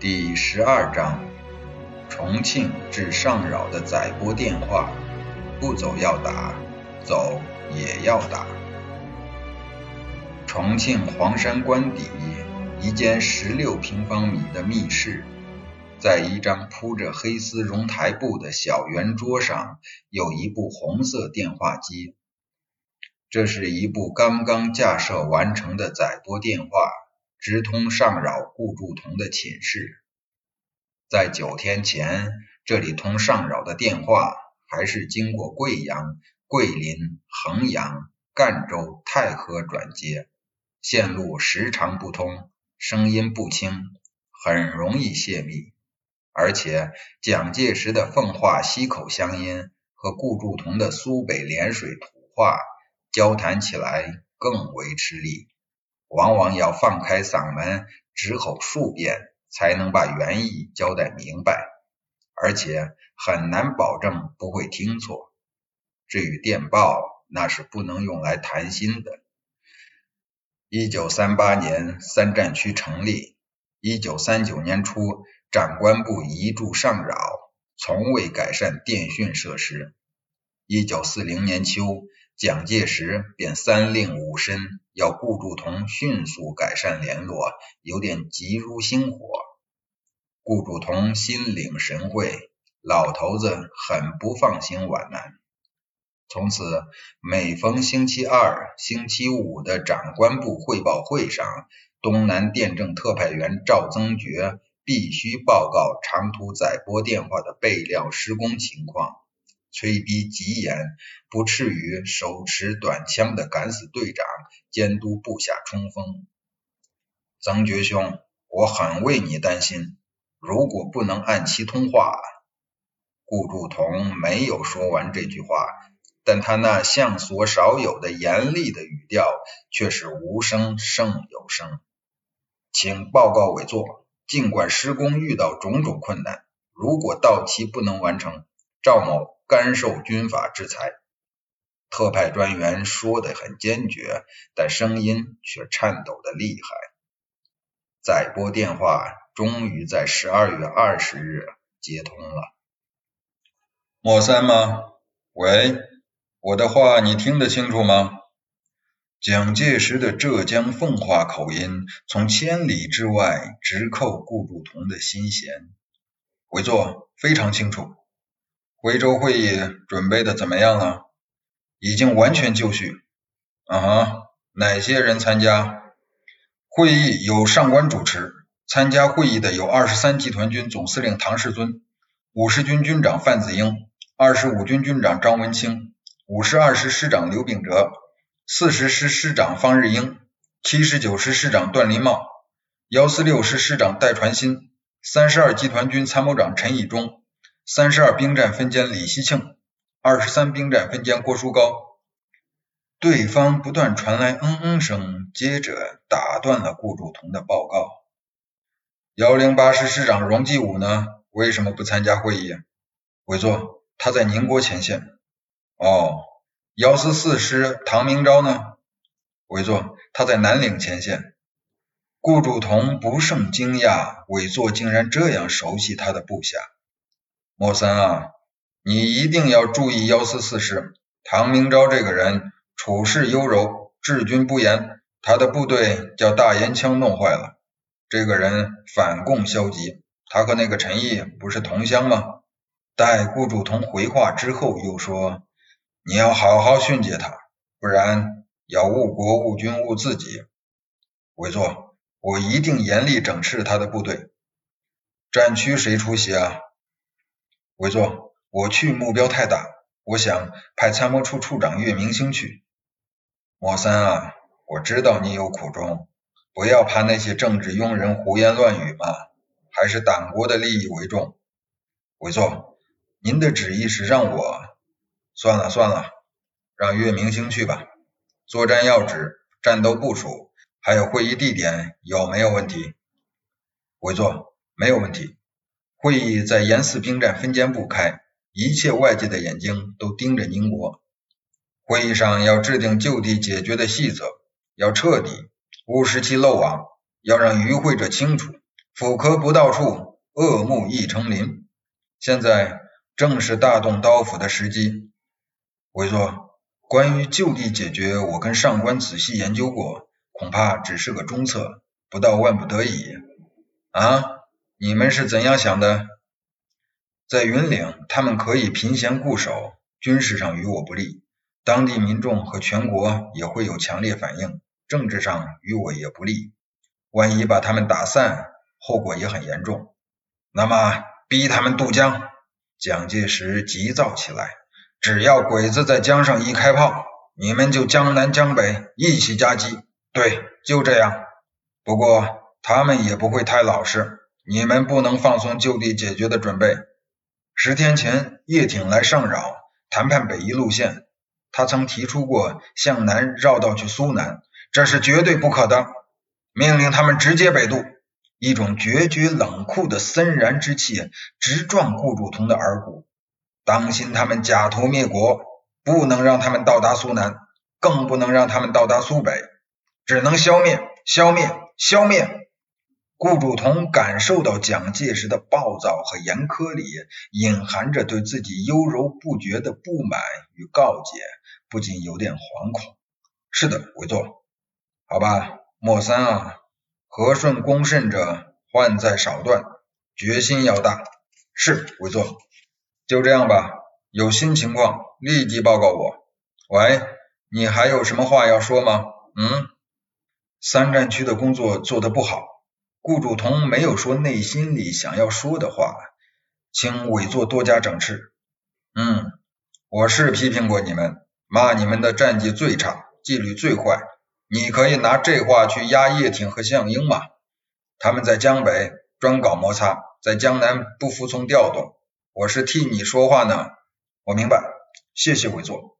第十二章：重庆至上饶的载波电话，不走要打，走也要打。重庆黄山关底一间十六平方米的密室，在一张铺着黑丝绒台布的小圆桌上，有一部红色电话机。这是一部刚刚架设完成的载波电话。直通上饶顾祝同的寝室。在九天前，这里通上饶的电话还是经过贵阳、桂林、衡阳、赣州、太和转接，线路时常不通，声音不清，很容易泄密。而且蒋介石的奉化溪口乡音和顾祝同的苏北涟水土话交谈起来更为吃力。往往要放开嗓门直吼数遍，才能把原意交代明白，而且很难保证不会听错。至于电报，那是不能用来谈心的。一九三八年三战区成立，一九三九年初长官部移驻上饶，从未改善电讯设施。一九四零年秋。蒋介石便三令五申，要顾祝同迅速改善联络，有点急如星火。顾祝同心领神会，老头子很不放心皖南。从此，每逢星期二、星期五的长官部汇报会上，东南电政特派员赵增觉必须报告长途载波电话的备料施工情况。催逼极严，不至于手持短枪的敢死队长监督部下冲锋。曾觉兄，我很为你担心。如果不能按期通话，顾祝同没有说完这句话，但他那向所少有的严厉的语调却是无声胜有声。请报告委座，尽管施工遇到种种困难，如果到期不能完成，赵某。甘受军法制裁。特派专员说得很坚决，但声音却颤抖的厉害。载拨电话终于在十二月二十日接通了。莫三吗？喂，我的话你听得清楚吗？蒋介石的浙江奉化口音从千里之外直扣顾祝同的心弦。委座，非常清楚。徽州会议准备的怎么样了？已经完全就绪。啊哈，哪些人参加？会议由上官主持。参加会议的有二十三集团军总司令唐世尊，五十军军长范子英，二十五军军长张文清，五十二师师长刘秉哲，四十师师长方日英，七十九师师长段林茂，幺四六师师长戴传新，三十二集团军参谋长陈以忠。三十二兵站分监李希庆，二十三兵站分监郭书高。对方不断传来嗯嗯声，接着打断了顾祝同的报告。幺零八师师长荣继武呢？为什么不参加会议？委座，他在宁国前线。哦，幺四四师唐明昭呢？委座，他在南岭前线。顾祝同不胜惊讶，委座竟然这样熟悉他的部下。莫森啊，你一定要注意幺四四师唐明昭这个人，处事优柔，治军不严，他的部队叫大烟枪弄坏了。这个人反共消极，他和那个陈毅不是同乡吗？待顾祝同回话之后，又说你要好好训诫他，不然要误国误军误自己。委座，我一定严厉整治他的部队。战区谁出席啊？委座，我去目标太大，我想派参谋处处长岳明星去。莫三啊，我知道你有苦衷，不要怕那些政治庸人胡言乱语嘛，还是党国的利益为重。委座，您的旨意是让我……算了算了，让岳明星去吧。作战要旨、战斗部署，还有会议地点有没有问题？委座，没有问题。会议在沿四兵站分监部开，一切外界的眼睛都盯着宁国。会议上要制定就地解决的细则，要彻底，勿使其漏网，要让与会者清楚，斧壳不到处，恶木亦成林。现在正是大动刀斧的时机。委座，关于就地解决，我跟上官仔细研究过，恐怕只是个中策，不到万不得已。啊，你们是怎样想的？在云岭，他们可以凭闲固守，军事上与我不利；当地民众和全国也会有强烈反应，政治上与我也不利。万一把他们打散，后果也很严重。那么，逼他们渡江。蒋介石急躁起来：只要鬼子在江上一开炮，你们就江南江北一起夹击。对，就这样。不过，他们也不会太老实，你们不能放松就地解决的准备。十天前，叶挺来上饶，谈判北移路线。他曾提出过向南绕道去苏南，这是绝对不可的。命令他们直接北渡。一种决绝冷酷的森然之气直撞顾祝同的耳骨。当心他们假途灭国，不能让他们到达苏南，更不能让他们到达苏北，只能消灭、消灭、消灭。顾祝同感受到蒋介石的暴躁和严苛里隐含着对自己优柔不决的不满与告诫，不禁有点惶恐。是的，委座。好吧，莫三啊，和顺恭慎者，患在少断，决心要大。是，委座。就这样吧，有新情况立即报告我。喂，你还有什么话要说吗？嗯，三战区的工作做得不好。顾祝同没有说内心里想要说的话，请委座多加整治。嗯，我是批评过你们，骂你们的战绩最差，纪律最坏。你可以拿这话去压叶挺和项英嘛？他们在江北专搞摩擦，在江南不服从调动。我是替你说话呢。我明白，谢谢委座。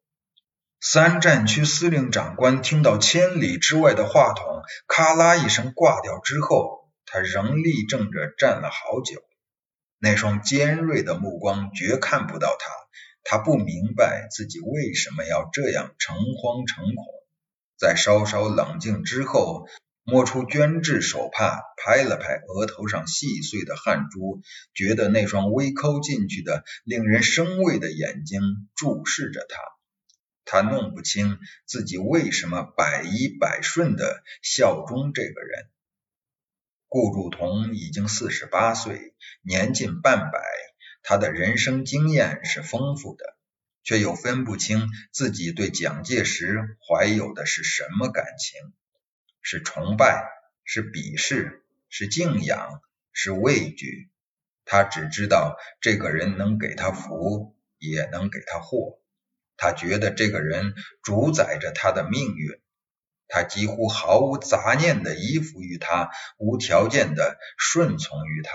三战区司令长官听到千里之外的话筒咔啦一声挂掉之后。他仍立正着站了好久，那双尖锐的目光绝看不到他。他不明白自己为什么要这样诚惶诚恐。在稍稍冷静之后，摸出绢制手帕，拍了拍额头上细碎的汗珠，觉得那双微抠进去的、令人生畏的眼睛注视着他。他弄不清自己为什么百依百顺的效忠这个人。顾祝同已经四十八岁，年近半百，他的人生经验是丰富的，却又分不清自己对蒋介石怀有的是什么感情：是崇拜，是鄙视，是敬仰，是畏惧。他只知道这个人能给他福，也能给他祸。他觉得这个人主宰着他的命运。他几乎毫无杂念的依附于他，无条件的顺从于他。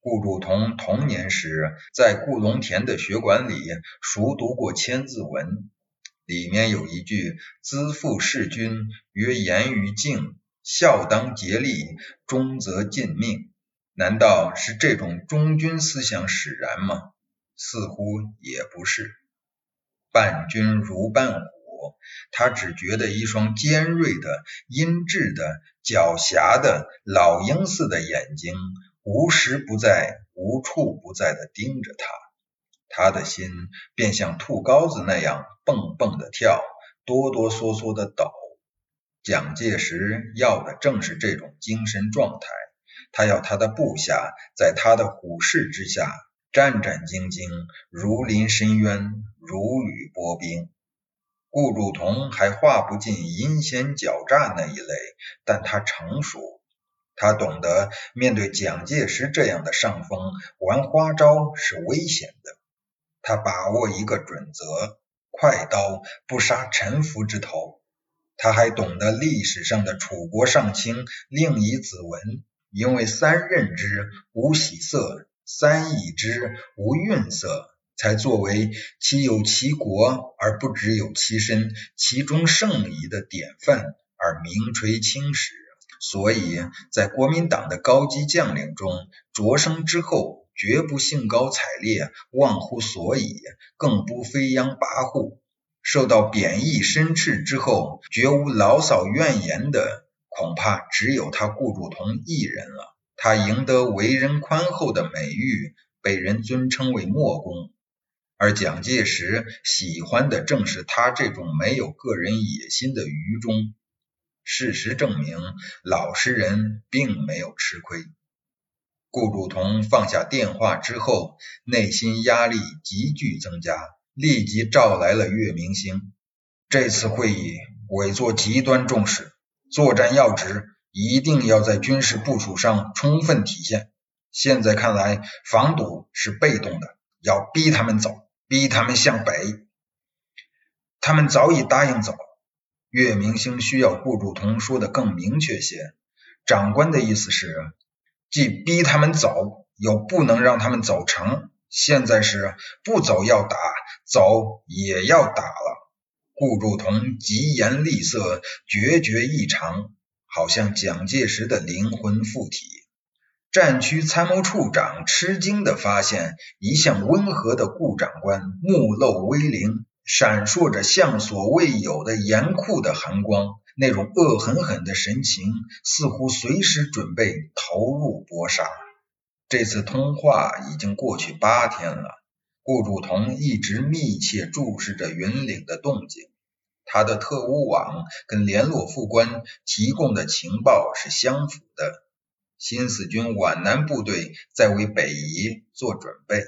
顾祝同童年时在顾龙田的学馆里熟读过《千字文》，里面有一句“资父事君，曰严于敬，孝当竭力，忠则尽命”，难道是这种忠君思想使然吗？似乎也不是。伴君如伴虎。他只觉得一双尖锐的、阴鸷的、狡黠的、老鹰似的眼睛，无时不在、无处不在的盯着他。他的心便像兔羔子那样蹦蹦的跳，哆哆嗦嗦的抖。蒋介石要的正是这种精神状态，他要他的部下在他的虎视之下，战战兢兢，如临深渊，如履薄冰。顾祝同还画不进阴险狡诈那一类，但他成熟，他懂得面对蒋介石这样的上峰玩花招是危险的。他把握一个准则：快刀不杀臣服之头。他还懂得历史上的楚国上卿令尹子文，因为三任之无喜色，三已之无愠色。才作为其有其国而不只有其身，其中圣仪的典范而名垂青史。所以在国民党的高级将领中，擢升之后绝不兴高采烈、忘乎所以，更不飞扬跋扈；受到贬义申斥之后，绝无牢骚怨言的，恐怕只有他顾祝同一人了。他赢得为人宽厚的美誉，被人尊称为莫公。而蒋介石喜欢的正是他这种没有个人野心的愚忠。事实证明，老实人并没有吃亏。顾祝同放下电话之后，内心压力急剧增加，立即召来了岳明星。这次会议委座极端重视，作战要旨一定要在军事部署上充分体现。现在看来，防堵是被动的，要逼他们走。逼他们向北，他们早已答应走。岳明星需要顾祝同说的更明确些。长官的意思是，既逼他们走，又不能让他们走成。现在是不走要打，走也要打了。顾祝同疾言厉色，决绝异常，好像蒋介石的灵魂附体。战区参谋处长吃惊的发现，一向温和的顾长官目露威灵，闪烁着向所未有的严酷的寒光，那种恶狠狠的神情，似乎随时准备投入搏杀。这次通话已经过去八天了，顾祝同一直密切注视着云岭的动静，他的特务网跟联络副官提供的情报是相符的。新四军皖南部队在为北移做准备，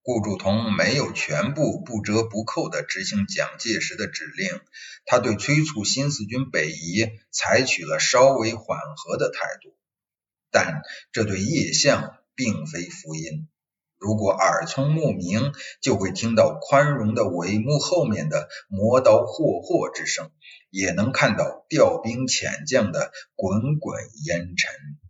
顾祝同没有全部不折不扣地执行蒋介石的指令，他对催促新四军北移采取了稍微缓和的态度，但这对叶相并非福音。如果耳聪目明，就会听到宽容的帷幕后面的磨刀霍霍之声，也能看到调兵遣将的滚滚烟尘。